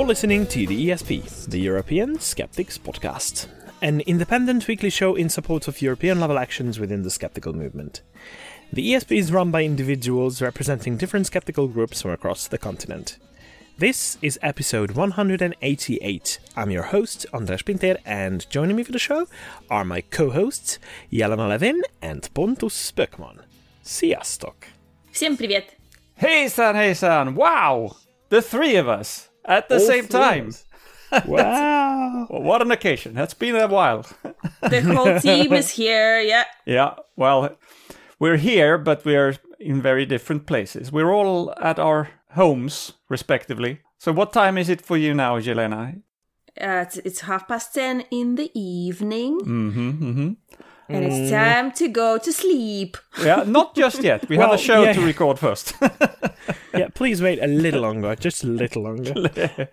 You're listening to the ESP, the European Skeptics Podcast, an independent weekly show in support of European level actions within the skeptical movement. The ESP is run by individuals representing different skeptical groups from across the continent. This is episode 188. I'm your host, Andres Pinter, and joining me for the show are my co hosts, Jelena Levin and Pontus Böckman. Sziasztok! Всем привет! Hey, son, hey, son! Wow! The three of us! At the All same three time. Wow! Well, what an occasion. That's been a while. The whole team is here, yeah. yeah, well, we're here, but we're in very different places. We're all at our homes, respectively. So, what time is it for you now, Jelena? Uh, it's, it's half past ten in the evening, Mm-hmm, mm-hmm. And it's time to go to sleep. Yeah, not just yet. We have a show yeah. to record first. Yeah, please wait a little longer, just a little longer.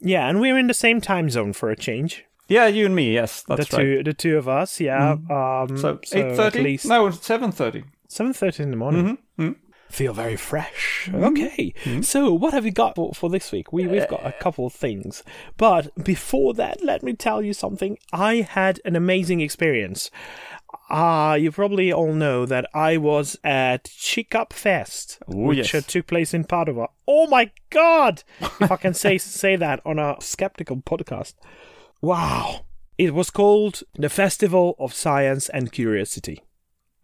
Yeah, and we're in the same time zone for a change. yeah, you and me, yes, The that's two, right. Mm-hmm. the two of us, yeah. Um, So, so eight at thirty? least No, seven thirty. seven thirty in the morning. Mhm, Feel very fresh. Mm-hmm. Okay, so what have we got for, for this week? We we've got a couple of things, but before that, let me tell you something. I had an amazing experience. Ah, you probably all know that I was at CICAP Fest, Oh, which yes. uh, took place in Padua. Oh my god! if I can say say that on a skeptical podcast. Wow. It was called the Festival of Science and Curiosity.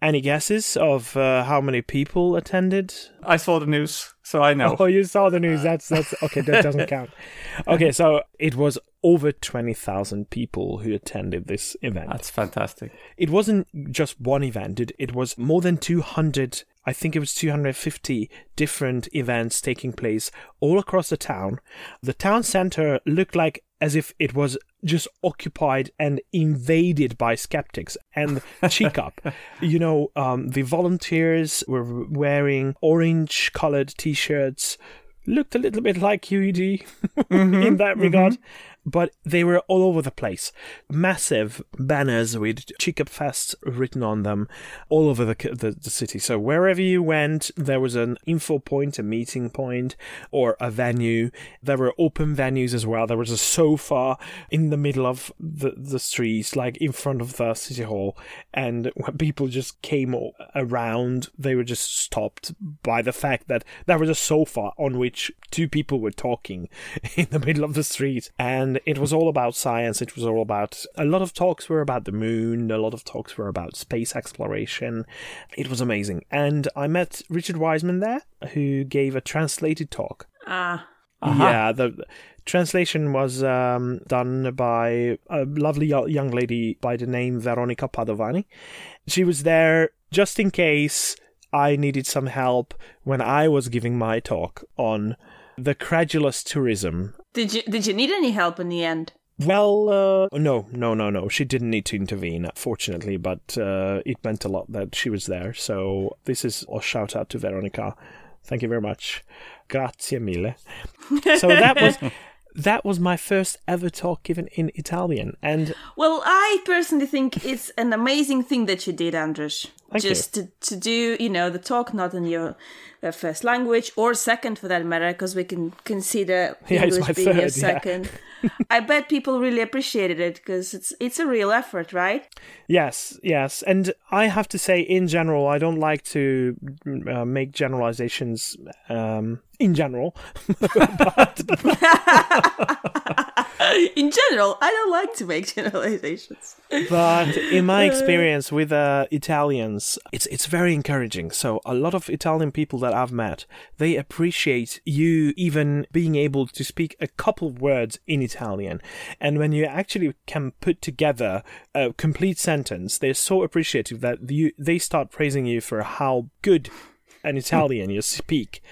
Any guesses of uh, how many people attended? I saw the news, so I know. Oh, you saw the news. That's that's okay. That doesn't count. Okay, so it was over twenty thousand people who attended this event. That's fantastic. It wasn't just one event. It, it was more than two hundred. I think it was two hundred fifty different events taking place all across the town. The town center looked like as if it was just occupied and invaded by skeptics and CICAP. you know, um, the volunteers were wearing orange colored t shirts, looked a little bit like QED in that regard. But they were all over the place. Massive banners with CICAP Fest written on them all over the, the, the city. So wherever you went, there was an info point, a meeting point, or a venue. There were open venues as well. There was a sofa in the middle of the, the streets, like in front of the city hall. And when people just came around, they were just stopped by the fact that there was a sofa on which two people were talking in the middle of the street. And it was all about science. It was all about a lot of talks were about the moon. A lot of talks were about space exploration. It was amazing. And I met Richard Wiseman there, who gave a translated talk. Ah, Yeah, the translation was um, done by a lovely young lady by the name Veronica Padovani. She was there just in case I needed some help when I was giving my talk on the credulous tourism. Did you did you need any help in the end? Well, uh, no, no, no, no. She didn't need to intervene, fortunately, but uh, it meant a lot that she was there. So this is a shout out to Veronica. Thank you very much. Grazie mille. So that was that was my first ever talk given in Italian, and Well, I personally think it's an amazing thing that you did, Andres. Thank you. Just to, to do, you know, the talk not in your uh, first language or second for that matter, because we can consider Yeah, English being your third, yeah. second. I bet people really appreciated it because it's it's a real effort, right? Yes, yes. And I have to say, in general, I don't like to uh, make generalizations um, in general. in general, I don't like to make generalizations. but in my experience with uh, Italians, it's it's very encouraging. So a lot of Italian people that I've met, they appreciate you even being able to speak a couple of words in Italian, and when you actually can put together a complete sentence, they're so appreciative that you they start praising you for how good an hmm. Italian you speak.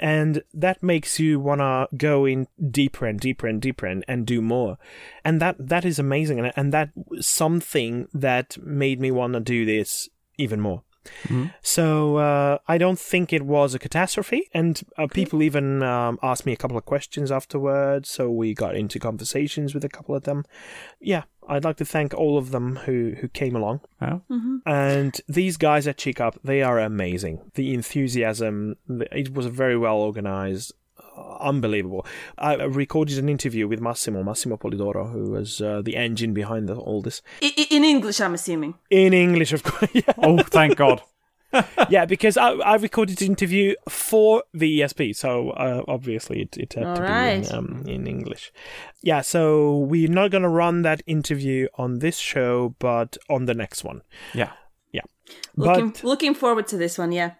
And that makes you want to go in deeper and deeper and deeper and, and do more. And that, that is amazing. And, and that something that made me want to do this even more. So uh, I don't think it was a catastrophe, and uh, people even um, asked me a couple of questions afterwards. So we got into conversations with a couple of them. Yeah, I'd like to thank all of them who who came along. Well, And these guys at CICAP, they are amazing. The enthusiasm, the- it was a very well organized. Unbelievable. I recorded an interview with Massimo, Massimo Polidoro, who was uh, the engine behind the, all this. I- I- in English, I'm assuming. In English, of course. yeah. Oh, thank God. yeah, because I, I recorded the interview for the ESP, so uh, obviously it, it had All to right. be in, um, in English. Yeah, so we're not going to run that interview on this show, but on the next one. Yeah. Looking but looking forward to this one, yeah.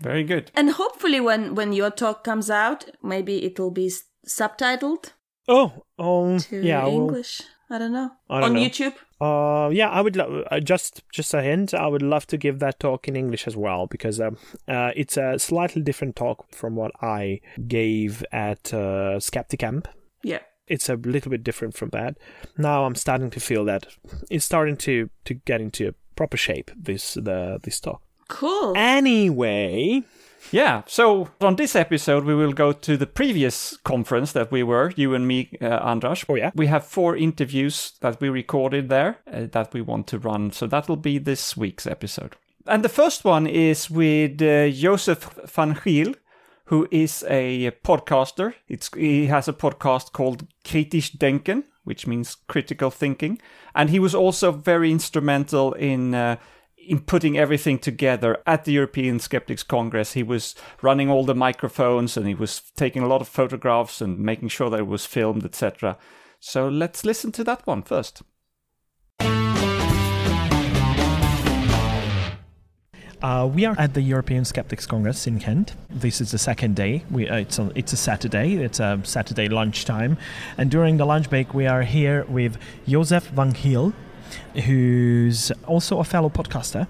Very good. And hopefully, when when your talk comes out, maybe it will be s- subtitled oh, um, to yeah, well, English. I don't know. I don't On know. YouTube. Uh, yeah, I would lo- uh, just just a hint. I would love to give that talk in English as well because um, uh, it's a slightly different talk from what I gave at uh, Skepticamp. Yeah. It's a little bit different from that. Now I'm starting to feel that it's starting to to get into proper shape. This the this talk. Cool. Anyway, Yeah, so on this episode, we will go to the previous conference that we were, you and me, uh, Andras. Oh, yeah? We have four interviews that we recorded there uh, that we want to run. So that will be this week's episode. And the first one is with uh, Jozef van Giel, who is a podcaster. It's, he has a podcast called Kritisch Denken, which means critical thinking. And he was also very instrumental in. Uh, in putting everything together at the European Skeptics Congress. He was running all the microphones and he was taking a lot of photographs and making sure that it was filmed, etc. So let's listen to that one first. Uh, we are at the European Skeptics Congress in Ghent. This is the second day. We, uh, it's, a, it's a Saturday. It's a Saturday lunchtime. And during the lunch break, we are here with Jozef van Giel, who's also a fellow podcaster.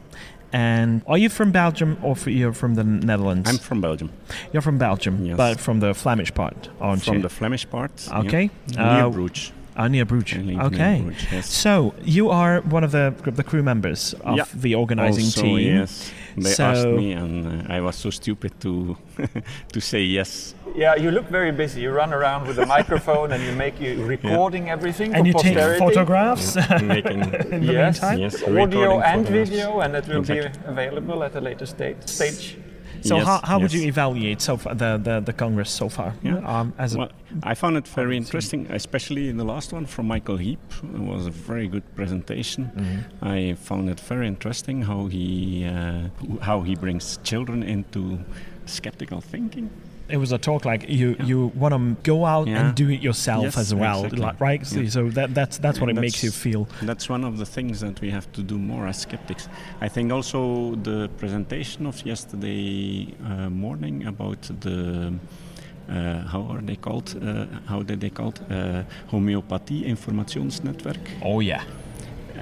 And are you from Belgium or you're from the Netherlands? I'm from Belgium, you're from Belgium, Yes. but from the Flemish part, aren't from you? the Flemish part. Okay. yeah. near Uh, Bruges. Ah, near Bruges. Live near Okay. Bruges, yes. So you are one of the the crew members of Yeah. the organizing also, team. yes, they So- asked me, and uh, I was so stupid to to say yes. Yeah, you look very busy. You run around with a microphone and you make you recording everything And you take photographs. Making in the yes, meantime? Yes, audio and photographs. video, and it will Exactly. be available at a later stage. stage. So Yes, how, how would you evaluate so far the, the, the Congress so far? Yeah. Um, as Well, I found it very interesting, especially in the last one from Michael Heap. It was a very good presentation. Mm-hmm. I found it very interesting how he uh, how he brings children into skeptical thinking. It was a talk like you you want to go out Yeah. and do it yourself Yes, as well, exactly. like, right? So, Yeah. so that that's that's what it makes you feel. That's one of the things that we have to do more as skeptics. I think also the presentation of yesterday uh, morning about the uh, how are they called? Uh, how did they called? Uh, Homeopathie Informationsnetwerk. Oh yeah,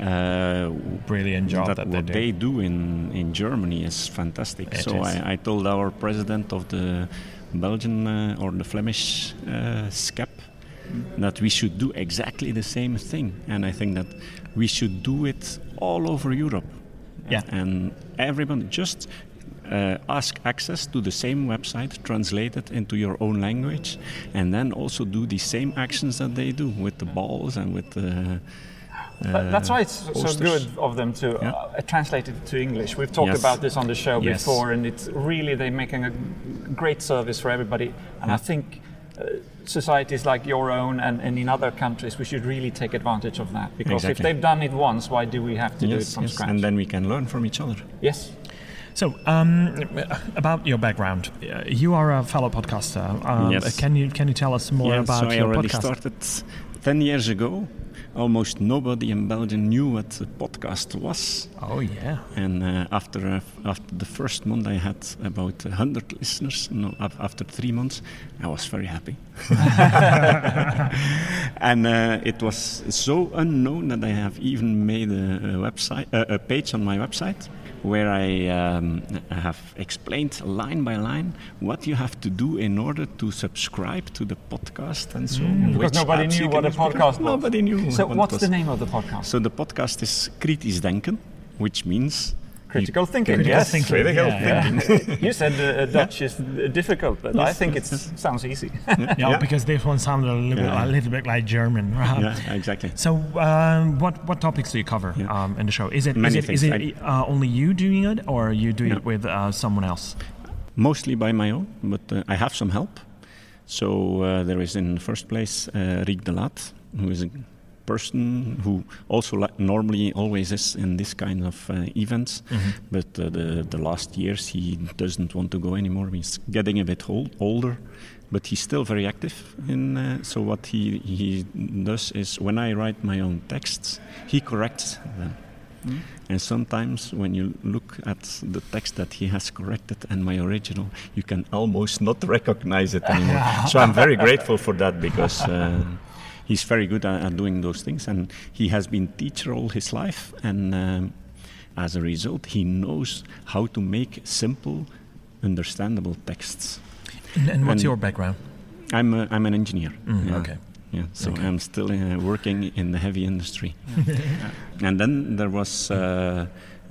Uh, brilliant job that, that they what do. they do in, in Germany is fantastic. It so is. I, I told our president of the Belgian uh, or the Flemish uh, SKEPP that we should do exactly the same thing, and I think that we should do it all over Europe. Yeah. and everyone just. Uh, ask access to the same website, translate it into your own language, and then also do the same actions that they do with the balls and with the. That- That's why it's so posters. good of them to Yeah. uh, translate it to English. We've talked Yes. about this on the show Yes. before, and it's really they're making a great service for everybody. And I think uh, societies like your own and, and in other countries, we should really take advantage of that because if they've done it once, why do we have to do it from yes, scratch? and then we can learn from each other. yes. So, um, about your background, uh, you are a fellow podcaster. Um, Yes. Can you can you tell us more yeah, about so I your already podcast? started 10 years ago. Almost nobody in Belgium knew what a podcast was. Oh yeah. And uh, after uh, after the first month, I had about 100 listeners. No, after three months, I was very happy. and uh, it was so unknown that I have even made a, a website, uh, a page on my website where I um, have explained line by line what you have to do in order to subscribe to the podcast and so on. Because nobody knew what a podcast was. Nobody knew. So what what's was. the name of the podcast? So the podcast is Kritisch Denken, which means Critical thinking. Critical yes. thinking, Critical yeah, thinking. you said uh, Dutch is uh, difficult, but I think it sounds easy. Yeah, Yeah. because this one sounded a little, bit, a little bit like German. right? yeah, exactly. So, um, what what topics do you cover Yeah. um, in the show? Is it is Many it, is it uh, only you doing it, or are you do Yeah. it with uh, someone else? Mostly by my own, but uh, I have some help. So uh, there is in the first place uh, Rick de Laat, who is a person who also like normally always is in this kind of uh, events, but uh, the the last years he doesn't want to go anymore. He's getting a bit old, older, but he's still very active. In uh, so what he he does is when I write my own texts, he corrects them. And sometimes when you look at the text that he has corrected and my original, you can almost not recognize it anymore. so I'm very grateful for that because uh, he's very good at, at doing those things, and he has been teacher all his life, and um, as a result, he knows how to make simple, understandable texts. And, and what's And- your background? I'm a, I'm an engineer. Mm, yeah. Okay. Yeah, so Okay. I'm still uh, working in the heavy industry. and then there was uh, uh,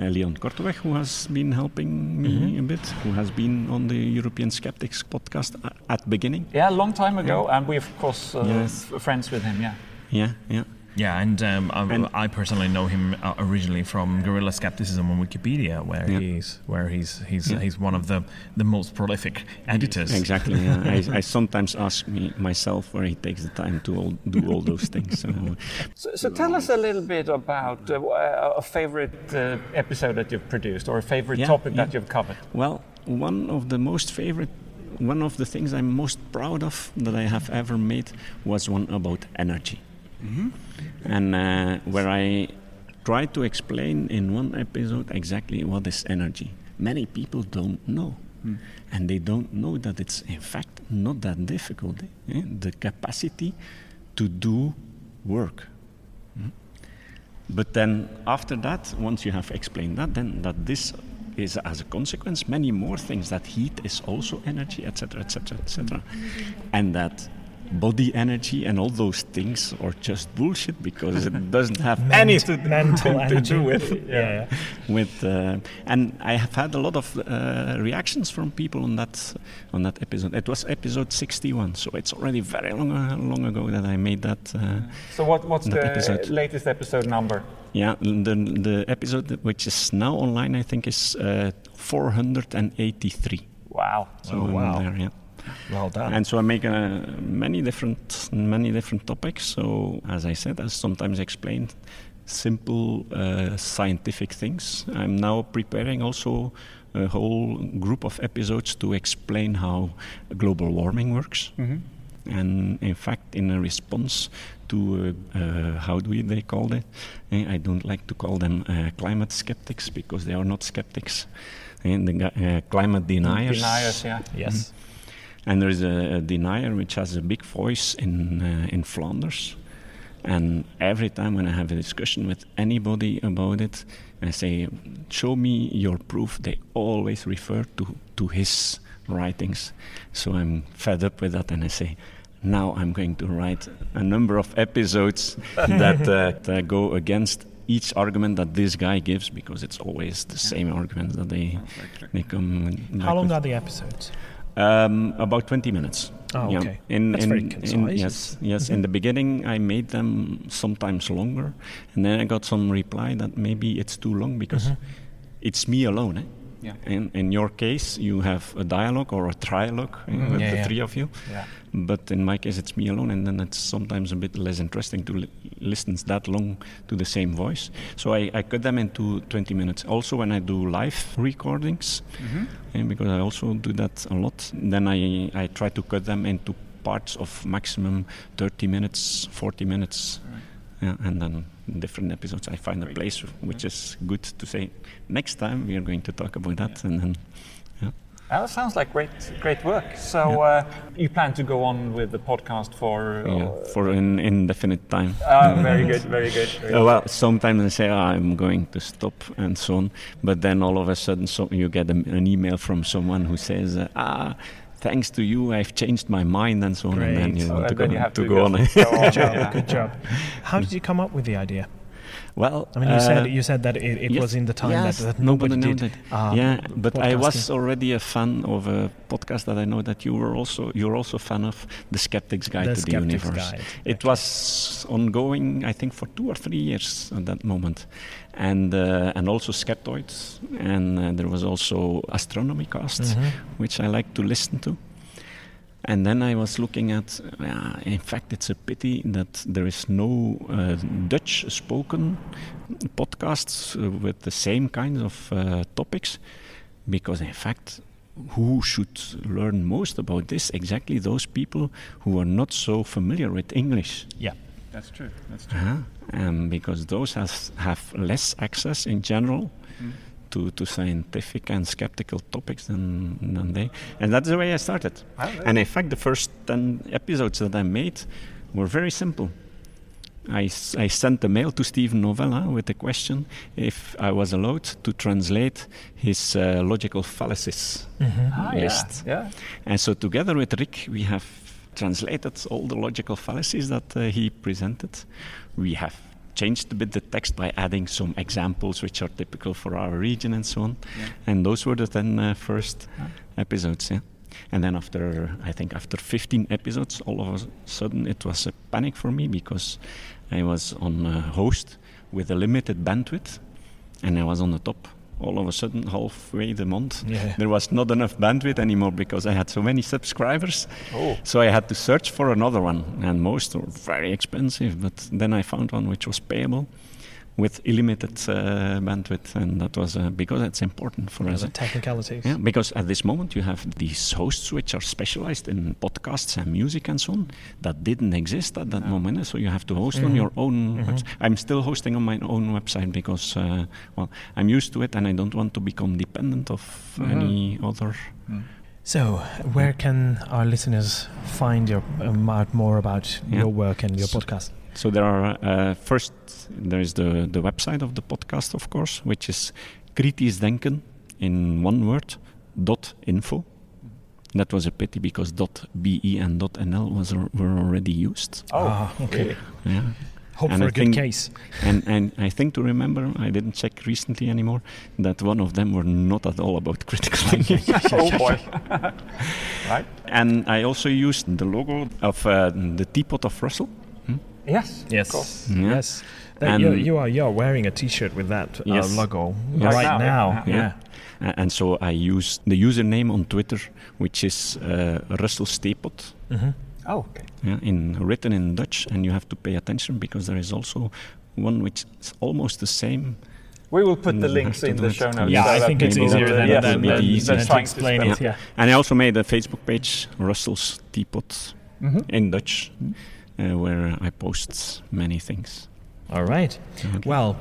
Leon Korteweg, who has been helping me Mhm. a bit, who has been on the European Skeptics podcast at the beginning. Yeah, a long time ago, and we of course uh, Yes. friends with him. Yeah. Yeah, yeah. Yeah, and, um, I, And- I personally know him uh, originally from Guerrilla Skepticism on Wikipedia, where Yeah. he's where he's he's Yeah. he's one of the the most prolific editors. Exactly. Yeah. I, I sometimes ask me myself where he takes the time to all, do all those things. So, So, so tell us a little bit about uh, w- a favorite uh, episode that you've produced, or a favorite Yeah, topic yeah. that you've covered. Well, one of the most favorite, one of the things I'm most proud of that I have ever made was one about energy. And uh, where I tried to explain in one episode exactly what is energy. Many people don't know. And they don't know that it's in fact not that difficult. eh? The capacity to do work. Mm. But then after that, once you have explained that, then that this is as a consequence many more things that heat is also energy, etc., etc., etc., and that body energy and all those things are just bullshit because it doesn't have anything mental to do with Yeah, yeah. with uh, and I have had a lot of uh, reactions from people on that on that episode. It was episode 61, so it's already very long uh, long ago that I made that. Uh, So what, what's the episode. latest episode number? yeah, the the episode which is now online, I think, is uh, 483. Wow. So Oh, wow. there, yeah. Well done. And so I make uh, many different many different topics. So as I said, as sometimes explained, simple uh, scientific things. I'm now preparing also a whole group of episodes to explain how global warming works. And in fact, in a response to uh, uh, how do we, they call it? Eh, I don't like to call them uh, climate skeptics because they are not skeptics. And the uh, climate deniers. Deniers, yeah. yes. And there is a, a denier which has a big voice in uh, in Flanders. And every time when I have a discussion with anybody about it, I say, "Show me your proof." They always refer to to his writings. So I'm fed up with that, and I say, "Now I'm going to write a number of episodes that, uh, that go against." Each argument that this guy gives, because it's always the same arguments that they, they come. How long with. are the episodes? Um, about 20 minutes. Oh, Yeah. okay. In, That's in, very in- concise. yes, yes. In the beginning, I made them sometimes longer, and then I got some reply that maybe it's too long because Mm-hmm. it's me alone. Eh? Yeah. In, in your case, you have a dialogue or a trialogue eh, with Mm-hmm. Yeah, the yeah. three of you. Yeah. But in my case, it's me alone, and then it's sometimes a bit less interesting to li- listen that long to the same voice. So I, I cut them into 20 minutes. Also, when I do live recordings, and because I also do that a lot, then I, I try to cut them into parts of maximum 30 minutes, 40 minutes. Yeah, and then in different episodes, I find a place which is good to say. Next time we are going to talk about that, and then Well, that sounds like great, great work. So uh, you plan to go on with the podcast for? Uh, yeah, for an indefinite time. uh, very good, very good. very Uh, well, sometimes I say "Ah, I'm going to stop and so on, but then all of a sudden so you get a, an email from someone who says, uh, "Ah, thanks to you, I've changed my mind," and so on, and then Great. you Oh, want to and go, then you have to to go go- on. on, Good job. Good job. How did you come up with the idea? Well, I mean, you uh, said you said that it, it yes, was in the time yes, that, that nobody nobody knew did. that. um, yeah, but I was already a fan of a podcast that I know that you were also you're also a fan of, The Skeptic's Guide The to the Universe. Guide, It okay. was ongoing, I think, for two or three years at that moment, and uh, and also Skeptoids, and uh, there was also Astronomy Cast, Mhm. which I like to listen to. And then I was looking at, uh, in fact, it's a pity that there is no uh, Dutch spoken podcasts uh, with the same kinds of uh, topics, because in fact, who should learn most about this? Exactly those people who are not so familiar with English. Yeah. That's true. That's true. Uh-huh. Um, because those has, have less access in general Mm. To, to scientific and skeptical topics than, than they. And that's the way I started. Ah, And in fact, the first 10 episodes that I made were very simple. I, I sent a mail to Steven Novella with the question if I was allowed to translate his uh, logical fallacies Ah, yeah. list. Yeah. And so, together with Rick, we have translated all the logical fallacies that uh, he presented. We have changed a bit the text by adding some examples which are typical for our region and so on. And those were the 10 uh, first episodes, yeah. And then after, I think after 15 episodes, all of a sudden it was a panic for me because I was on a host with a limited bandwidth and I was on the top. All of a sudden, halfway the month, Yeah. there was not enough bandwidth anymore because I had so many subscribers. Oh. So I had to search for another one, and most were very expensive. But then I found one which was payable with limited uh, bandwidth, and that was uh, because it's important for us. the technicalities. Yeah, because at this moment you have these hosts which are specialized in podcasts and music and so on that didn't exist at that moment. So you have to host on Mhm. your own. Mhm. webs- I'm still hosting on my own website because, uh, well, I'm used to it and I don't want to become dependent of Mhm. any other. So, where can our listeners find your um, out more about Yeah. your work and your So- podcast? So there are uh, first there is the the website of the podcast, of course, which is kritisch denken in one word dot info. That was a pity because dot be and dot nl was were already used. Oh, Ah, okay. Yeah. Hope And for I a good think- case. and and I think to remember, I didn't check recently anymore that one of them were not at all about critical thinking. oh boy. right? and I also used the logo of uh, the teapot of Russell. Yes. Yes. Of. Yeah. Yes. And- you, you are you are wearing a T-shirt with that uh, Yes. logo Yes. right Right now. now, Yeah. yeah. Uh, and so I used the username on Twitter, which is uh, Russell Steepot. Mhm. Oh, okay. yeah, in written in Dutch, and you have to pay attention because there is also one which is almost the same. We will put the Mm, links in the show notes. Yeah, so I think it's easier than, that than, than, easier. than fine explain it. Yeah. And I also made a Facebook page, Russell's Teapot, Mhm. in Dutch, uh, where I post many things. All right. Okay. Well,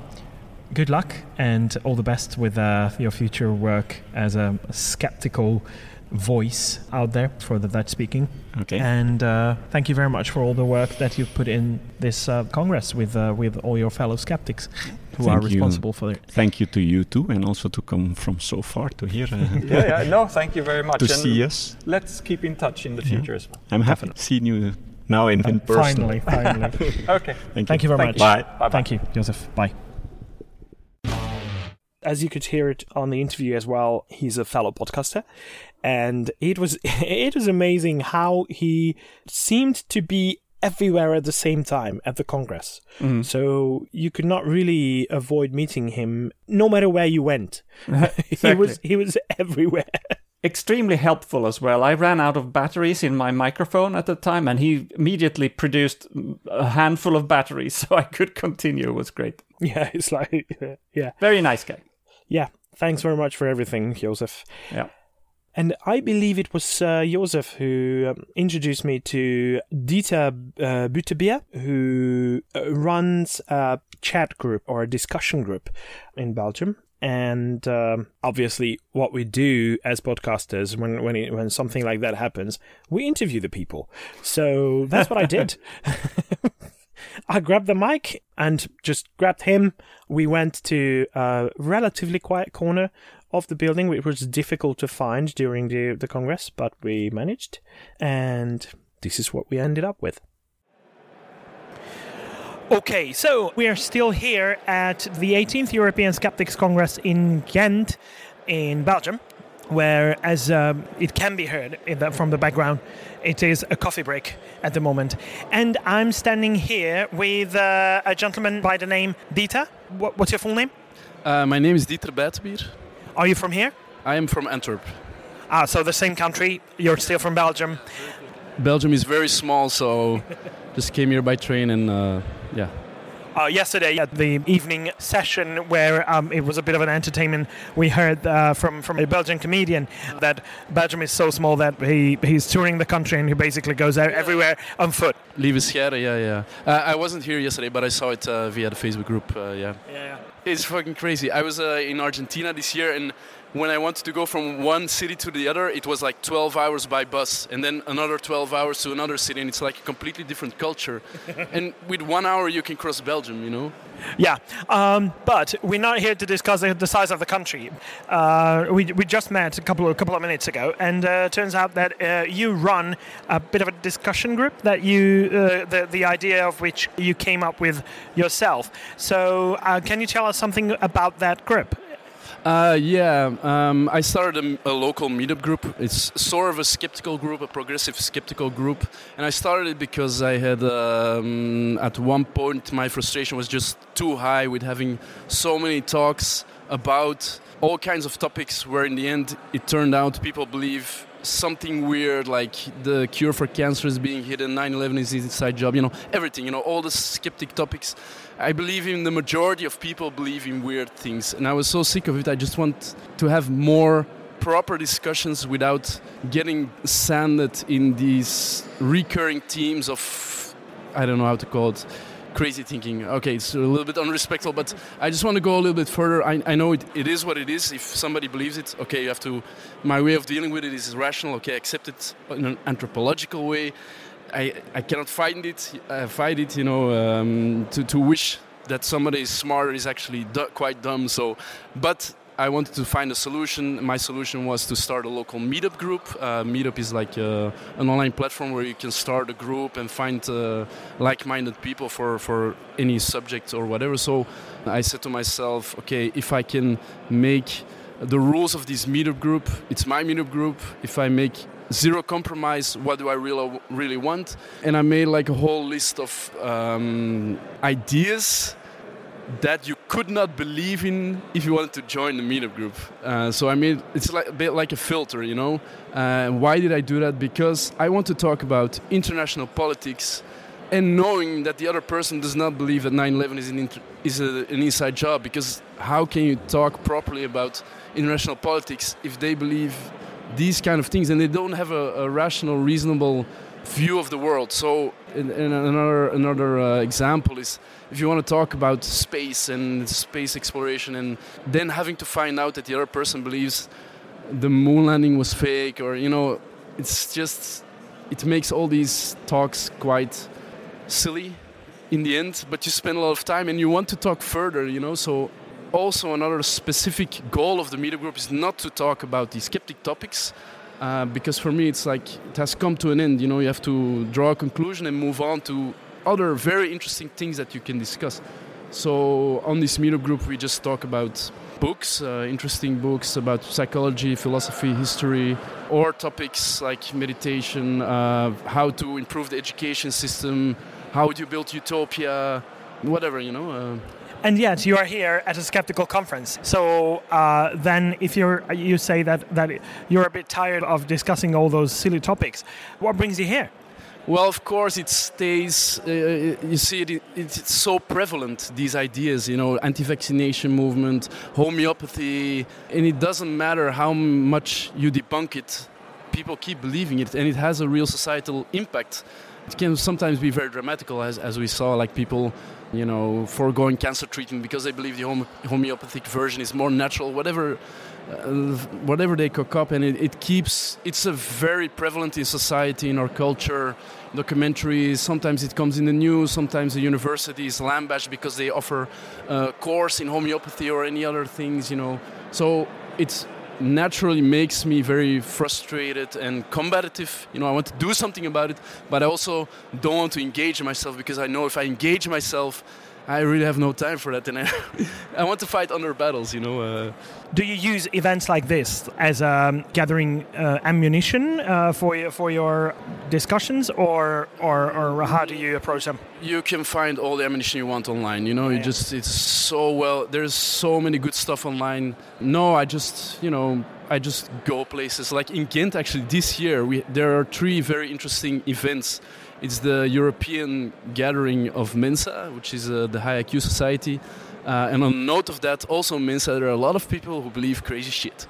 good luck and all the best with uh, your future work as a skeptical voice out there for the Dutch speaking. Okay. And uh, thank you very much for all the work that you've put in this uh, Congress with uh, with all your fellow skeptics who Thank are you. responsible for it. Thank you to you too, and also to come from so far to here uh, yeah, yeah. No, thank you very much. to And see us. Let's keep in touch in the Yeah. future as well. I'm happy seeing you now in, in person. Finally, finally. Okay. Thank, Thank you very Thank much. you. Bye. Bye. Thank you, Jozef. Bye. As you could hear it on the interview as well, he's a fellow podcaster, and it was it was amazing how he seemed to be everywhere at the same time at the Congress. Mm. So you could not really avoid meeting him, no matter where you went. he was he was everywhere. Extremely helpful as well. I ran out of batteries in my microphone at the time, and he immediately produced a handful of batteries, so I could continue. It was great. yeah, it's like yeah, Very nice guy. Yeah. Thanks very much for everything, Jozef. Yeah. And I believe it was uh, Jozef who um, introduced me to Dieter uh, Byttebier, who uh, runs a chat group or a discussion group in Belgium. And um, obviously, what we do as podcasters when when it, when something like that happens, we interview the people. So that's what I did. I grabbed the mic and just grabbed him. We went to a relatively quiet corner of the building, which was difficult to find during the, the Congress, but we managed. And this is what we ended up with. Okay, so we are still here at the 18th European Skeptics Congress in Ghent, in Belgium, where, as um, it can be heard in the, from the background, it is a coffee break at the moment. And I'm standing here with uh, a gentleman by the name Dieter. What, what's your full name? Uh, my name is Dieter Byttebier. Are you from here? I am from Antwerp. Ah, so the same country. You're still from Belgium. Belgium is very small, so just came here by train and uh, yeah. Uh, yesterday at the evening session where um, it was a bit of an entertainment, we heard uh, from from a Belgian comedian that Belgium is so small that he he's touring the country and he basically goes out everywhere on foot. Lieven Scheire, yeah, yeah. Uh, I wasn't here yesterday, but I saw it uh, via the Facebook group. Uh, yeah. Yeah. It's fucking crazy. I was uh, in Argentina this year, and when I wanted to go from one city to the other, it was like 12 hours by bus, and then another 12 hours to another city, and it's like a completely different culture. and with one hour, you can cross Belgium, you know? Yeah, um, but we're not here to discuss the, size of the country. Uh, we, we just met a couple of, couple of minutes ago, and uh, turns out that uh, you run a bit of a discussion group that you uh, the the idea of which you came up with yourself. So, uh, can you tell us something about that group? Uh, yeah, um, I started a, a, local meetup group. It's sort of a skeptical group, a progressive skeptical group, and I started it because I had um, at one point my frustration was just too high with having so many talks about all kinds of topics. Where in the end, it turned out people believe something weird like the cure for cancer is being hidden 9-11 is inside job you know everything you know all the skeptic topics I believe in the majority of people believe in weird things, and I was so sick of it. I just want to have more proper discussions without getting sanded in these recurring themes of I don't know how to call it crazy thinking. Okay, it's a little bit unrespectful, but I just want to go a little bit further. I, I know it, it is what it is. If somebody believes it, okay, you have to. My way of dealing with it is rational. Okay, accept it in an anthropological way. I, I cannot find it, uh, fight it, you know, um, to, to wish that somebody is smarter is actually quite dumb. So, but I wanted to find a solution. My solution was to start a local meetup group. Uh, meetup is like uh, an online platform where you can start a group and find uh, like-minded people for, for any subject or whatever. So I said to myself, okay, if I can make the rules of this meetup group, it's my meetup group. If I make zero compromise what do i really really want? And i made like a whole list of um, ideas that you could not believe in if you wanted to join the meetup group. Uh, so i mean it's like a bit like a filter you know? Uh, why did i do that? Because i want to talk about international politics and knowing that the other person does not believe that 9-11 is, an, inter- is a, an inside job. Because how can you talk properly about international politics if they believe these kind of things, and they don't have a, a rational, reasonable view of the world. So, in, in another another uh, example is if you want to talk about space and space exploration, and then having to find out that the other person believes the moon landing was fake, or you know, it's just it makes all these talks quite silly in the end. But you spend a lot of time, and you want to talk further, you know. So also another specific goal of the meetup group is not to talk about these skeptic topics uh, because for me it's like it has come to an end you know you have to draw a conclusion and move on to other very interesting things that you can discuss. So on this meetup group we just talk about books uh, interesting books about psychology philosophy history or topics like meditation uh, how to improve the education system how do you build utopia whatever you know uh, and yet you are here at a skeptical conference. So uh, then, if you're you say that that you're a bit tired of discussing all those silly topics, what brings you here? Well, of course, it stays. Uh, you see, it, it's so prevalent. These ideas, you know, anti-vaccination movement, homeopathy, and it doesn't matter how much you debunk it. People keep believing it, and it has a real societal impact. It can sometimes be very dramatical, as, as we saw, like people you know, foregoing cancer treatment because they believe the home- homeopathic version is more natural, whatever, uh, whatever they cook up, and it, it, keeps. It's a very prevalent in society in our culture. Documentaries. Sometimes it comes in the news. Sometimes the universities lambashed because they offer a course in homeopathy or any other things. You know, so it's naturally makes me very frustrated and combative. You know, I want to do something about it, but I also don't want to engage myself because I know if I engage myself, I really have no time for that, and I, I want to fight under battles. You know. Uh, Do you use events like this as um, gathering uh, ammunition uh, for your, for your discussions, or, or or how do you approach them? you can find all the ammunition you want online. You know, you just it's so well. There's so many good stuff online. No, I just you know I just go places like in Ghent. Actually, this year we there are three very interesting events. It's the European Gathering of Mensa, which is uh, the high IQ society. Uh, and on note of that, also Mensa, there are a lot of people who believe crazy shit.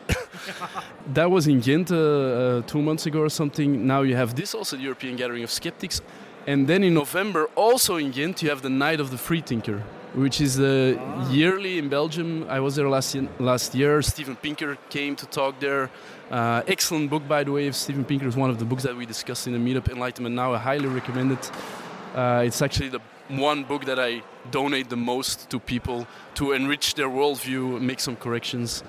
that was in Ghent uh, uh, two months ago or something. Now you have this also, the European Gathering of Skeptics. And then in November, also in Ghent, you have the Night of the Freethinker, which is uh, yearly in Belgium. I was there last last year. Steven Pinker came to talk there. Uh, excellent book, by the way. Steven Pinker is one of the books that we discussed in the meetup Enlightenment Now. I highly recommend it. Uh, it's actually the one book that I donate the most to people to enrich their worldview, make some corrections.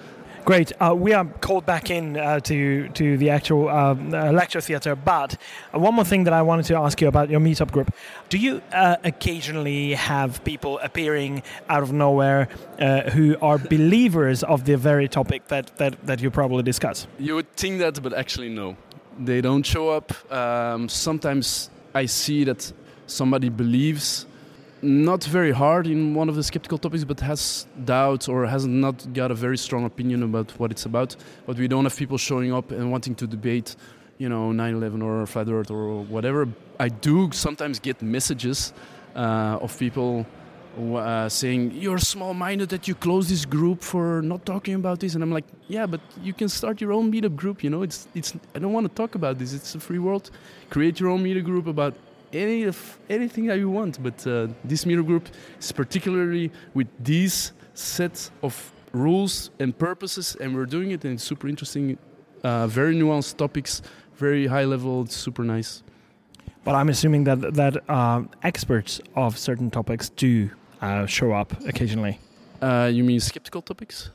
Great. Uh, we are called back in uh, to to the actual um, uh, lecture theatre, but uh, one more thing that I wanted to ask you about your meetup group: Do you uh, occasionally have people appearing out of nowhere uh, who are believers of the very topic that, that, that you probably discuss? You would think that, but actually, no. They don't show up. Um, sometimes I see that somebody believes not very hard in one of the skeptical topics, but has doubts or has not got a very strong opinion about what it's about. But we don't have people showing up and wanting to debate, you know, 9/11 or flat Earth or whatever. I do sometimes get messages uh, of people uh, saying you're small-minded that you close this group for not talking about this, and I'm like, yeah, but you can start your own meetup group. You know, it's it's. I don't want to talk about this. It's a free world. Create your own meetup group about any of anything that you want. But uh, this meetup group is particularly with these set of rules and purposes, and we're doing it, and it's super interesting. Uh, very nuanced topics, very high level. It's super nice. But I'm assuming that that uh, experts of certain topics do uh, show up occasionally, Uh, you mean skeptical topics?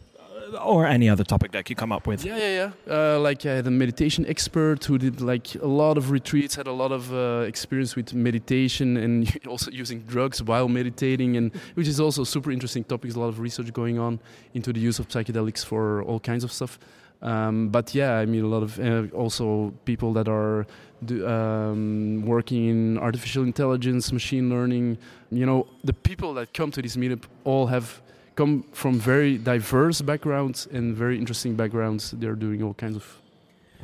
Or any other topic that you come up with. Yeah, yeah, yeah. Uh, like I had a meditation expert who did like a lot of retreats, had a lot of uh, experience with meditation and also using drugs while meditating, and which is also super interesting topics. A lot of research going on into the use of psychedelics for all kinds of stuff. Um, but yeah, I mean a lot of uh, also people that are do, um, working in artificial intelligence, machine learning. You know, the people that come to this meetup all have come from very diverse backgrounds and very interesting backgrounds. They're doing all kinds of.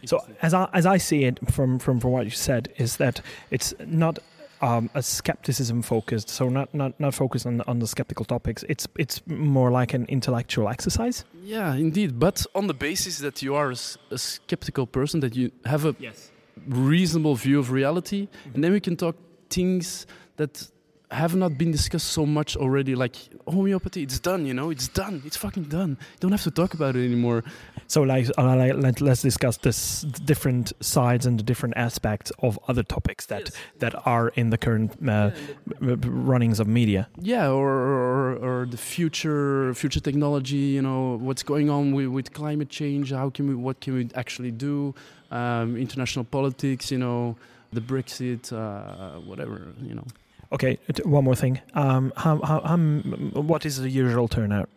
So as I, as I see it from, from, from what you said is that it's not um, a skepticism focused, so not, not, not focused on, on the skeptical topics. It's it's more like an intellectual exercise. Yeah, indeed. But on the basis that you are a skeptical person, that you have a Yes. reasonable view of reality, and then we can talk things that have not been discussed so much already, like homeopathy. It's done, you know. It's done. It's fucking done. You don't have to talk about it anymore. So like, uh, let, let's discuss this different sides and the different aspects of other topics that that are in the current uh, m- runnings of media. Yeah, or, or or the future future technology. You know what's going on with, with climate change. How can we? What can we actually do? Um, international politics. You know, the Brexit. Uh, whatever. You know. Okay, one more thing. Um, how, how, how, what is the usual turnout?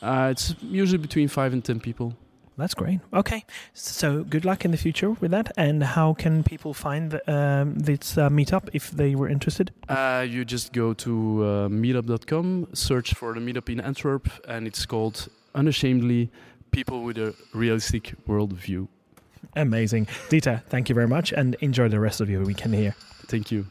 Uh, it's usually between five and ten people. That's great. Okay, so good luck in the future with that. And how can people find the, um, this uh, meetup if they were interested? Uh, you just go to uh, meetup.com, search for the meetup in Antwerp, and it's called Unashamedly People with a Realistic Worldview. Amazing, Dieter. Thank you very much, and enjoy the rest of your weekend here. Thank you.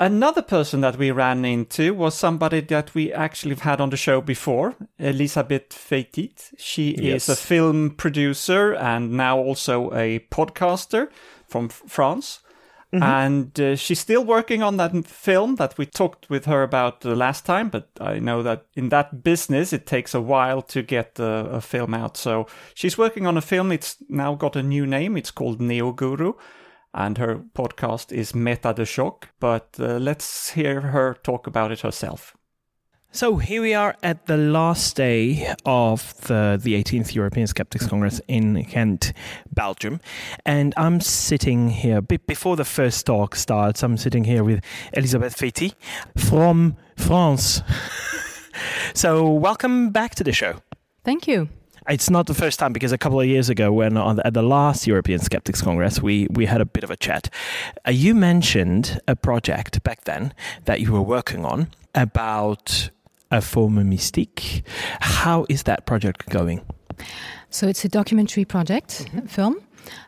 Another person that we ran into was somebody that we actually had on the show before, Elisabeth Feytit. She Yes. is a film producer and now also a podcaster from France. And uh, she's still working on that film that we talked with her about the last time. But I know that in that business, it takes a while to get uh, a film out. So she's working on a film. It's now got a new name. It's called Neo Guru and her podcast is Meta de Choc. But uh, let's hear her talk about it herself. So here we are at the last day of the, the 18th European Skeptics Congress in Ghent, Belgium. And I'm sitting here, be- before the first talk starts, I'm sitting here with Elisabeth Feytit from France. so welcome back to the show. Thank you. It's not the first time because a couple of years ago, when on the, at the last European Skeptics Congress, we, we had a bit of a chat. Uh, you mentioned a project back then that you were working on about a former mystique. How is that project going? So it's a documentary project, film.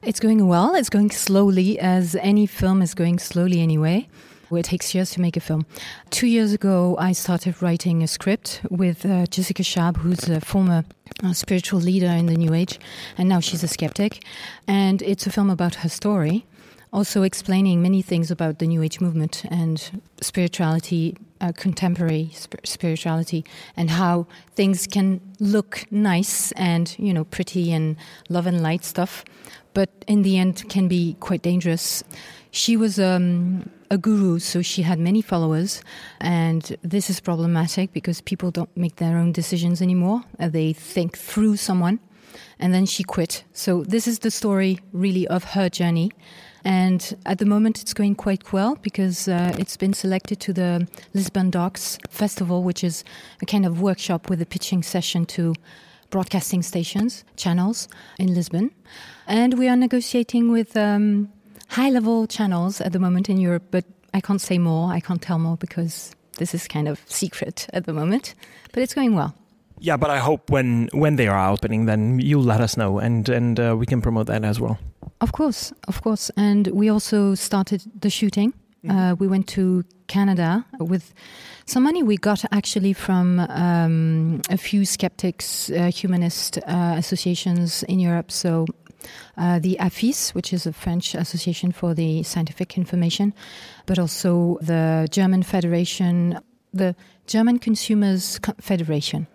It's going well. It's going slowly, as any film is going slowly anyway. It takes years to make a film. Two years ago, I started writing a script with uh, Jessica Schab, who's a former uh, spiritual leader in the New Age, and now she's a skeptic. And it's a film about her story, also explaining many things about the New Age movement and spirituality, uh, contemporary sp- spirituality, and how things can look nice and you know pretty and love and light stuff, but in the end can be quite dangerous. She was um, a guru, so she had many followers, and this is problematic because people don't make their own decisions anymore. Uh, they think through someone, and then she quit. So this is the story really of her journey. And at the moment, it's going quite well because uh, it's been selected to the Lisbon Docs Festival, which is a kind of workshop with a pitching session to broadcasting stations, channels in Lisbon. And we are negotiating with um, high level channels at the moment in Europe, but I can't say more, I can't tell more because this is kind of secret at the moment. But it's going well. Yeah, but I hope when when they are opening, then you'll let us know, and and uh, we can promote that as well. Of course, of course. And we also started the shooting. Uh, we went to Canada with some money we got actually from um, a few skeptics, uh, humanist uh, associations in Europe. So uh, the AFIS, which is a French association for the scientific information, but also the German Federation, the German Consumers Federation,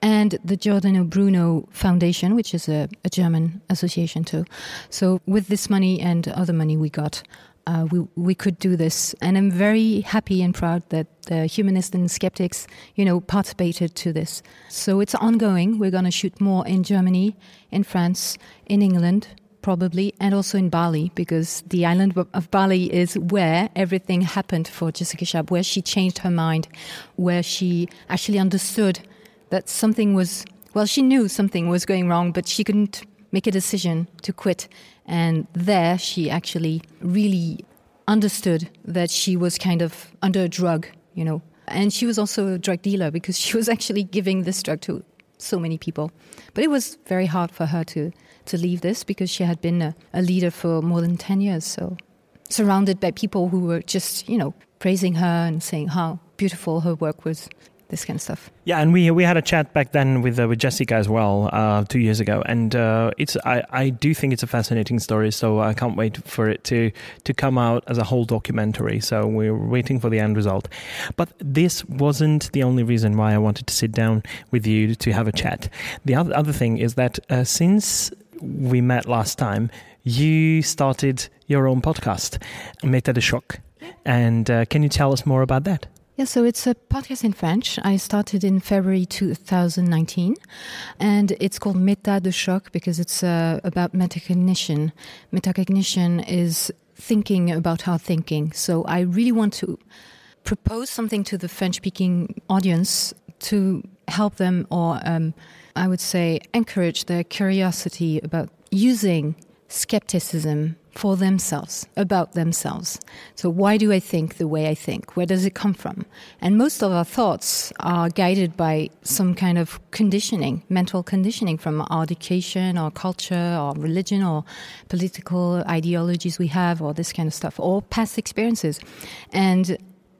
and the Giordano Bruno Foundation, which is a, a German association too. So with this money and other money we got, uh, we we could do this, and I'm very happy and proud that the humanists and skeptics, you know, participated to this. So it's ongoing. We're going to shoot more in Germany, in France, in England, probably, and also in Bali because the island of- Bali is where everything happened for Jessica Schab, where she changed her mind, where she actually understood that something was well, she knew something was going wrong, but she couldn't make a decision to quit. And there, she actually really understood that she was kind of under a drug, you know. And she was also a drug dealer because she was actually giving this drug to so many people. But it was very hard for her to, to leave this because she had been a, a leader for more than 10 years. So, surrounded by people who were just, you know, praising her and saying how beautiful her work was, this kind of stuff. Yeah, and we we had a chat back then with uh, with Jessica as well uh, two years ago, and uh, it's I, I do think it's a fascinating story. So I can't wait for it to to come out as a whole documentary. So we're waiting for the end result. But this wasn't the only reason why I wanted to sit down with you to have a chat. The other other thing is that uh, since we met last time, you started your own podcast, Méta de Choc, and uh, can you tell us more about that? Yeah, so it's a podcast in French. I started in February 2019, and it's called Méta de Choc because it's uh, about metacognition. Metacognition is thinking about our thinking. So I really want to propose something to the French speaking audience to help them, or um, I would say, encourage their curiosity about using skepticism for themselves, about themselves. So, why do I think the way I think? Where does it come from? And most of our thoughts are guided by some kind of conditioning, mental conditioning from our education, our culture, our religion, or political ideologies we have, or this kind of stuff, or past experiences. And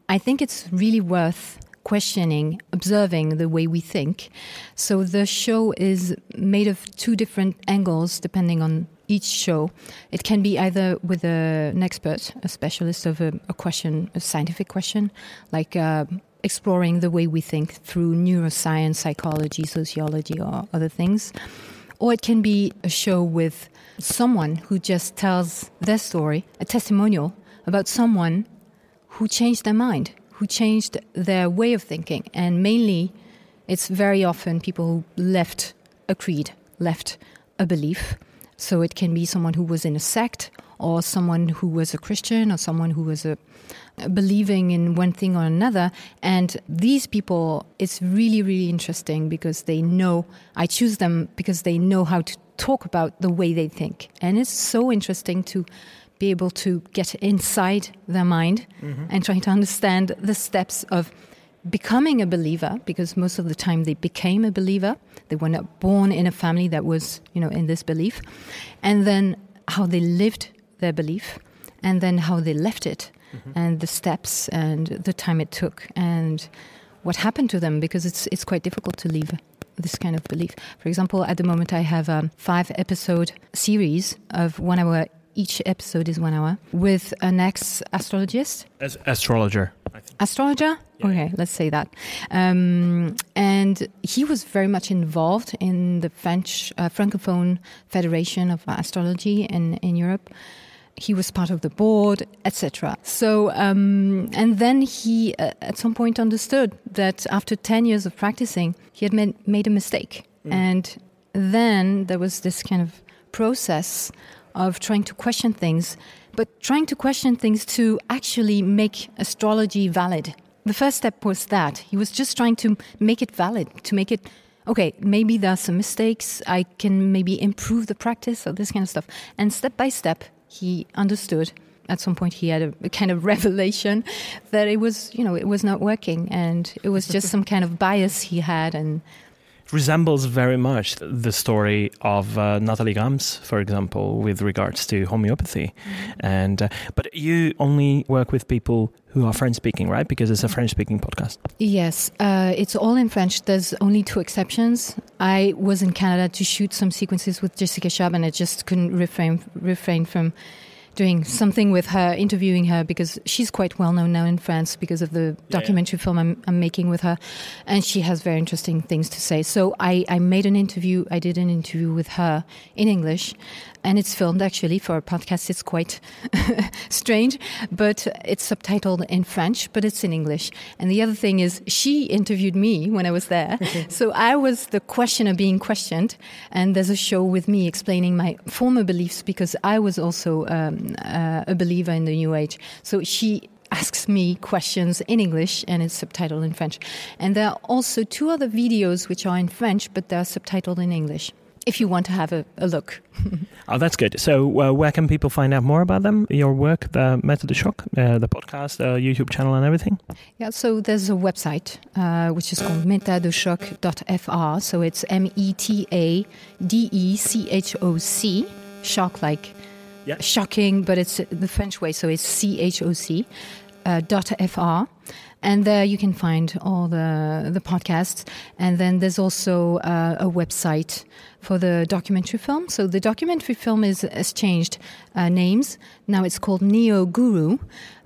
I think it's really worth questioning, observing the way we think. So the show is made of two different angles depending on each show. It can be either with a, an expert, a specialist of a, a question, a scientific question, like uh, exploring the way we think through neuroscience, psychology, sociology, or other things. Or it can be a show with someone who just tells their story, a testimonial about someone who changed their mind, who changed their way of thinking. And mainly, it's very often people who left a creed, left a belief. So it can be someone who was in a sect, or someone who was a Christian, or someone who was a believing in one thing or another. And these people, it's really, really interesting because they know, I choose them because they know how to talk about the way they think. And it's so interesting to be able to get inside their mind mm-hmm. and try to understand the steps of becoming a believer because most of the time they became a believer they were not born in a family that was you know in this belief and then how they lived their belief and then how they left it mm-hmm. and the steps and the time it took and what happened to them because it's it's quite difficult to leave this kind of belief. For example, at the moment I have a five episode series of one hour each episode is one hour with an ex astrologist. As astrologer. Astrologer? Yeah. Okay, let's say that. Um, and he was very much involved in the French uh, Francophone Federation of Astrology in, in Europe he was part of the board, etc. So, um, and then he uh, at some point understood that after 10 years of practicing, he had made, made a mistake. Mm. And then there was this kind of process of trying to question things, but trying to question things to actually make astrology valid. The first step was that. He was just trying to make it valid, to make it okay, maybe there are some mistakes. I can maybe improve the practice or this kind of stuff. And step by step, he understood at some point he had a, a, kind of revelation that it was you know it was not working and it was just some kind of bias he had and resembles very much the story of uh, Natalie Grams, for example, with regards to homeopathy. Mm-hmm. And uh, but you only work with people who are French speaking, right? Because it's a French speaking podcast. Yes, uh, it's all in French. There's only two exceptions. I was in Canada to shoot some sequences with Jessica Schab, and I just couldn't refrain refrain from doing something with her, interviewing her, because she's quite well known now in France because of the documentary yeah. film I'm, I'm, making with her. And she has very interesting things to say. So I, I made an interview, I did an interview with her in English and it's filmed actually for a podcast. It's quite strange, but it's subtitled in French, but it's in English. And the other thing is, she interviewed me when I was there, so I was the questioner being questioned. And there's a show with me explaining my former beliefs because I was also um, uh, a believer in the New Age. So she asks me questions in English and it's subtitled in French. And there are also two other videos which are in French, but they're subtitled in English if you want to have a, a look. oh, that's good. So, uh, where can people find out more about them, your work, the Méta de Choc, uh, the podcast, the YouTube channel, and everything? Yeah, so there's a website uh, which is called metadechoc.fr. So it's M E T A D E C H O C, shock like yeah. shocking, but it's the French way. So it's C H O C uh, dot fr and there you can find all the the podcasts and then there's also uh, a website for the documentary film. So the documentary film is, has changed uh, names. Now it's called Neo Guru,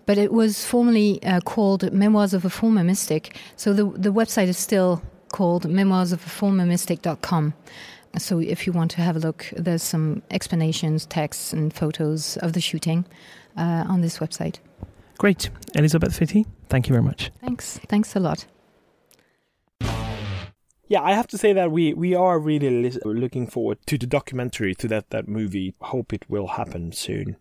but it was formerly uh, called Memoirs of a Former Mystic. So the, the website is still called memoirsofaformermystic.com. So if you want to have a look, there's some explanations, texts, and photos of the shooting uh, on this website. Great. Élisabeth Feytit, thank you very much. Thanks. Thanks a lot yeah, I have to say that we we are really looking forward to the documentary, to that that movie. Hope it will happen soon.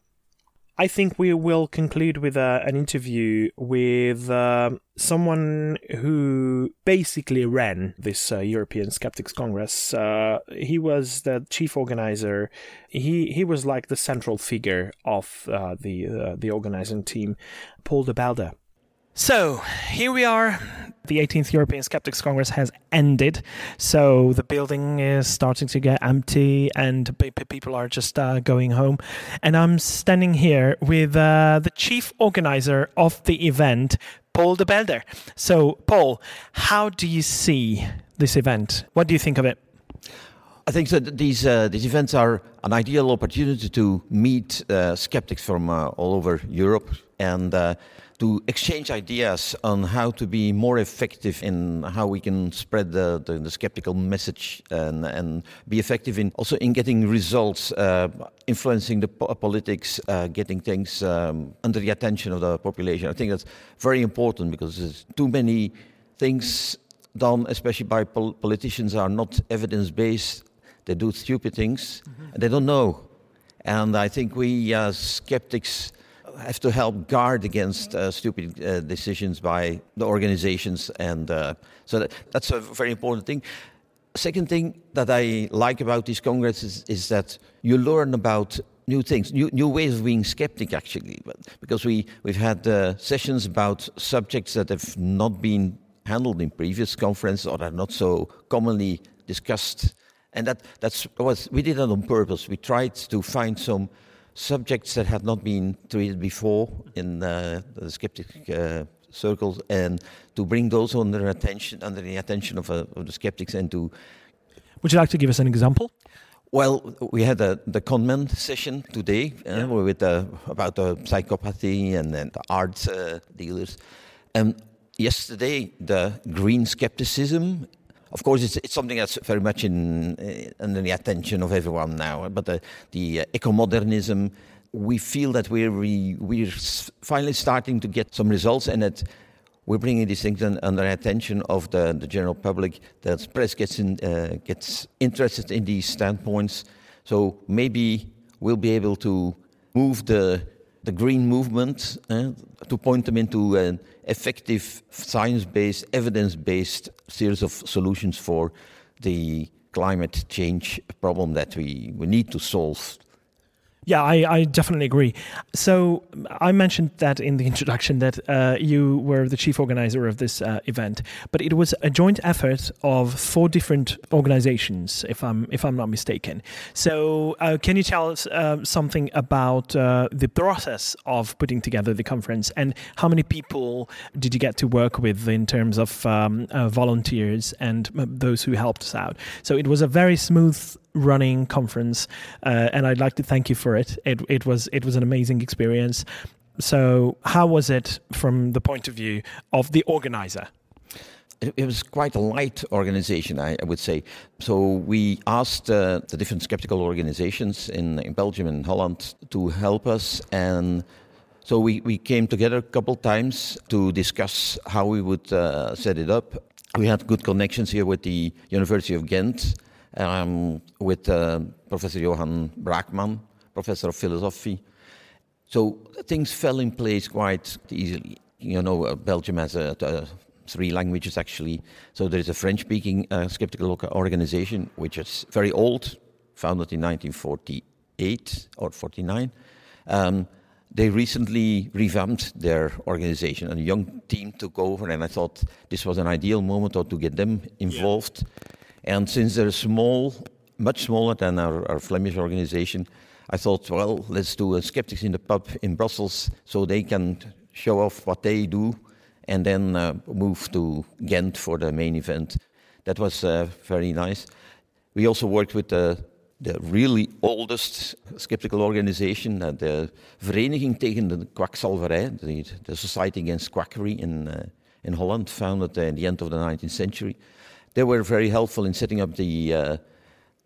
I think we will conclude with uh, an interview with uh, someone who basically ran this uh, European Skeptics Congress. Uh, he was the chief organizer. He he was like the central figure of uh, the uh, the organizing team, Paul de Belder. So here we are. The 18th European Skeptics Congress has ended. So the building is starting to get empty and people are just uh, going home. And I'm standing here with uh, the chief organizer of the event, Paul de Belder. So, Paul, how do you see this event? What do you think of it? I think that these uh, these events are an ideal opportunity to meet uh, skeptics from uh, all over Europe and uh, to exchange ideas on how to be more effective in how we can spread the, the, the skeptical message and, and be effective in also in getting results, uh, influencing the po- politics, uh, getting things um, under the attention of the population. I think that's very important because there's too many things done, especially by pol- politicians, are not evidence based. They do stupid things and they don't know. And I think we as skeptics have to help guard against uh, stupid uh, decisions by the organizations, and uh, so that, that's a very important thing. Second thing that I like about these congresses is that you learn about new things, new, new ways of being skeptic, actually, but because we, we've had uh, sessions about subjects that have not been handled in previous conferences or are not so commonly discussed. And that, that's was, we did that on purpose. We tried to find some subjects that had not been treated before in uh, the skeptic uh, circles and to bring those under attention, under the attention of, uh, of the skeptics and to Would you like to give us an example? well, we had a, the conman session today uh, with uh, about the psychopathy and, and the art uh, dealers. And yesterday, the green skepticism. Of course, it's, it's something that's very much in uh, under the attention of everyone now. But the, the uh, eco-modernism, we feel that we're we, we're finally starting to get some results, and that we're bringing these things un- under attention of the, the general public. The press gets in, uh, gets interested in these standpoints. So maybe we'll be able to move the the green movement uh, to point them into an effective, science-based, evidence-based series of solutions for the climate change problem that we, we need to solve. Yeah, I, I definitely agree. So I mentioned that in the introduction that uh, you were the chief organizer of this uh, event, but it was a joint effort of four different organizations, if I'm if I'm not mistaken. So uh, can you tell us uh, something about uh, the process of putting together the conference and how many people did you get to work with in terms of um, uh, volunteers and uh, those who helped us out? So it was a very smooth running conference, uh, and I'd like to thank you for it. It it was it was an amazing experience. So, how was it from the point of view of the organizer? It, was quite a light organization, I, I would say. So we asked uh, the different skeptical organizations in, in Belgium and Holland to help us, and so we, we came together a couple times to discuss how we would uh, set it up. We had good connections here with the University of Ghent, um, with uh, Professor Johan Braeckman, professor of philosophy. So things fell in place quite easily. You know, uh, Belgium has a, a three languages actually. So there is a French-speaking uh, skeptical organization, which is very old, founded in 1948 or 49. Um, they recently revamped their organization, and a young team took over, and I thought this was an ideal moment to get them involved. And since they're small, much smaller than our, our Flemish organization, I thought, well, let's do a Skeptics in the Pub in Brussels so they can show off what they do and then uh, move to Ghent for the main event. That was uh, very nice. We also worked with the, the really oldest skeptical organization, uh, the Vereniging tegen de Kwakzalverij, the, the Society Against Quackery in, uh, in Holland, founded in the end of the 19th century. They were very helpful in setting up the uh,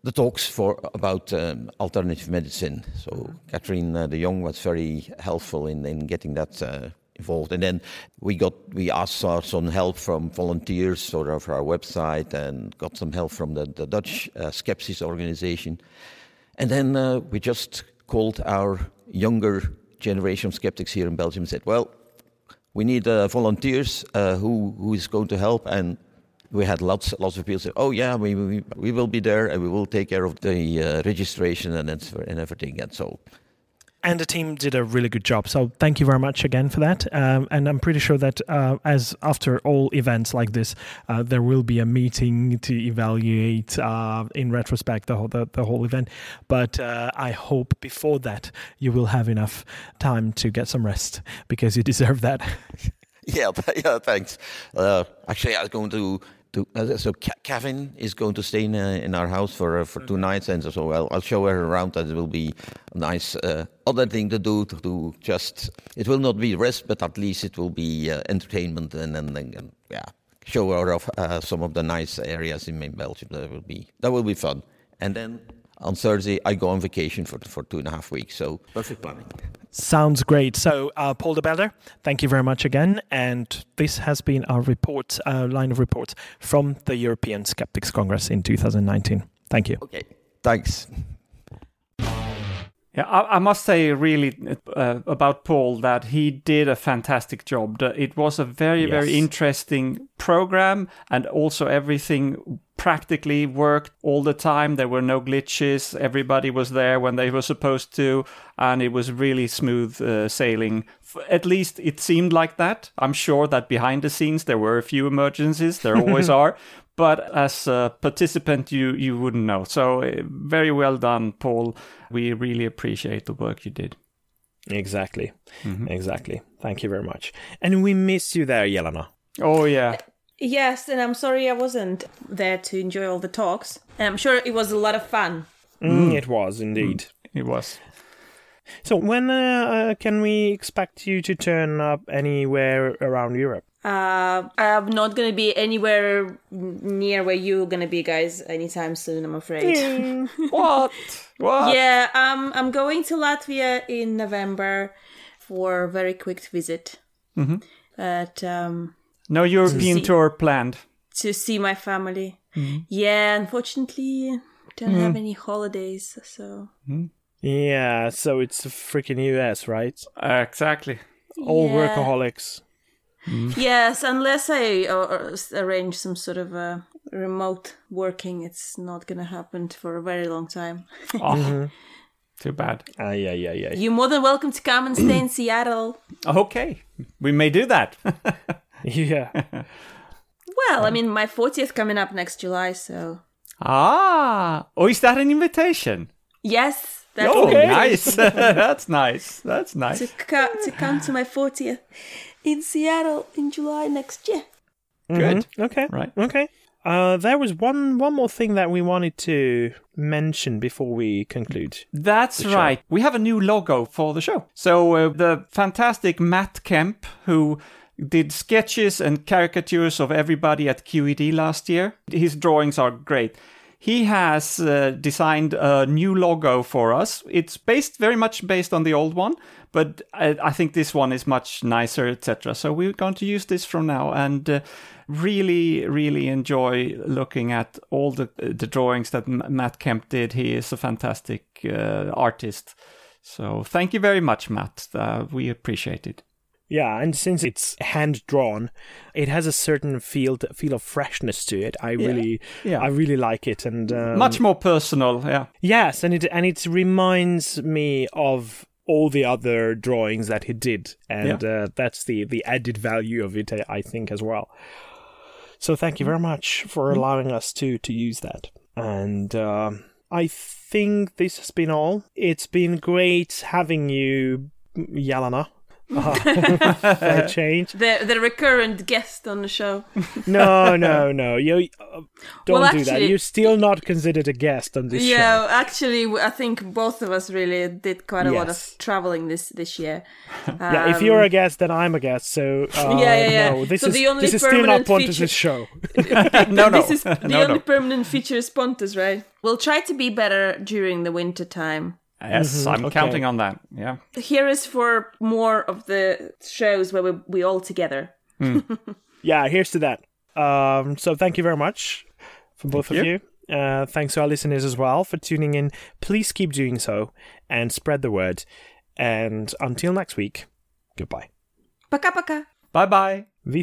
the talks for about um, alternative medicine. So Catherine uh, de Jong was very helpful in, in getting that uh, involved. And then we got we asked for some help from volunteers sort of our website and got some help from the, the Dutch uh, Skepsis organization. And then uh, we just called our younger generation of skeptics here in Belgium and said, well, we need uh, volunteers uh, who, who is going to help and we had lots lots of people say, "Oh yeah, we, we we will be there and we will take care of the uh, registration and and everything." And so, And the team did a really good job. So thank you very much again for that. Um, and I'm pretty sure that uh, as after all events like this, uh, there will be a meeting to evaluate uh, in retrospect the whole the, the whole event. But uh, I hope before that you will have enough time to get some rest because you deserve that. yeah, yeah, thanks. Uh, actually, I was going to to uh, so Kevin is going to stay in, uh, in our house for uh, for two nights, and so I'll, I'll show her around. That it will be a nice uh, other thing to do to, just. It will not be rest, but at least it will be uh, entertainment and and, and, and yeah, show her of uh, some of the nice areas in, in Belgium. That will be that will be fun. And then on Thursday I go on vacation for for two and a half weeks. So perfect planning. Sounds great. So, uh, Paul de Belder, thank you very much again. And this has been our report, uh, line of reports from the European Skeptics Congress in 2019. Thank you. Okay, thanks. Yeah, I, I must say, really, uh, about Paul, that he did a fantastic job. The- It was a very, Yes. very interesting program, and also everything practically worked all the time. There were no glitches. Everybody was there when they were supposed to, and it was really smooth uh, sailing. At least it seemed like that. I'm sure that behind the scenes there were a few emergencies. There always are. But as a participant, you you wouldn't know. So uh, very well done, Paul. We really appreciate the work you did. Exactly. Exactly. Thank you very much. And we miss you there, Jelena. Oh yeah, Yes, and I'm sorry I wasn't there to enjoy all the talks. And I'm sure it was a lot of fun. Mm, It was indeed. it was. So, when uh, uh, can we expect you to turn up anywhere around Europe? Uh, I'm not gonna be anywhere near where you're gonna be, guys, anytime soon. I'm afraid. What? What? yeah, um, I'm going to Latvia in November for a very quick visit. Mhm. But um, No European See. tour planned. to see my family. Yeah, unfortunately, don't have any holidays, so Yeah, so it's the freaking US, right? Uh, exactly. All Yeah. workaholics. yes, unless I uh, uh, arrange some sort of uh, remote working, it's not gonna happen for a very long time. Oh, too bad. Ah, yeah, yeah, yeah. You're more than welcome to come and stay in Seattle. Okay, we may do that. yeah. Well, I mean, my 40th coming up next July, so ah, oh, is that an invitation? yes, that's Oh, Okay. nice. That's nice. That's to, nice. co- to come to my 40th in Seattle in July next year. Good. Mhm. Okay. Right. Okay. Uh, there was one one more thing that we wanted to mention before we conclude. That's right. We have a new logo for the show. So uh, the fantastic Matt Kemp, who did sketches and caricatures of everybody at QED last year, his drawings are great. He has uh, designed a new logo for us. It's based very much based on the old one, but I, I think this one is much nicer, etc. So we're going to use this from now and. Uh, really really enjoy looking at all the the drawings that M- Matt Kemp did he is a fantastic uh, artist so thank you very much Matt uh, we appreciate it Yeah, and since it's hand drawn, it has a certain feel feel of freshness to it. I really, Yeah. I really like it, and um, much more personal yeah Yes, and it and it reminds me of all the other drawings that he did, and uh, that's the the added value of it, I, I think, as well. So thank you very much for allowing us to to use that, and um I think this has been all. It's been great having you, Jelena. Uh, change. The the recurrent guest on the show. No, no, no. You uh, don't Well, do that. You're still not considered a guest on this show. yeah, actually, I think both of us really did quite a lot of traveling this this year. Yeah, if Um, you're a guest, then I'm a guest. So uh, Yeah, yeah, yeah. No, this So is the only this is still not permanent Pontus's feature- show. no no this is the no only no permanent feature is Pontus, right? We'll try to be better during the winter time. Yes I'm okay. counting on that yeah Here is for more of the shows where we we all together. Yeah, here's to that. Um, so thank you very much for both Thank of you. Uh, thanks to our listeners as well for tuning in. Please keep doing so and spread the word. And until next week, goodbye. Paka paka. bye bye Vi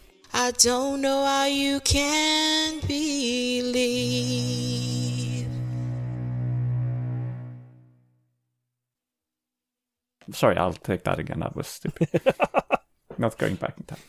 I don't know how you can believe. Sorry, I'll take that again. That was stupid. Not going back in time.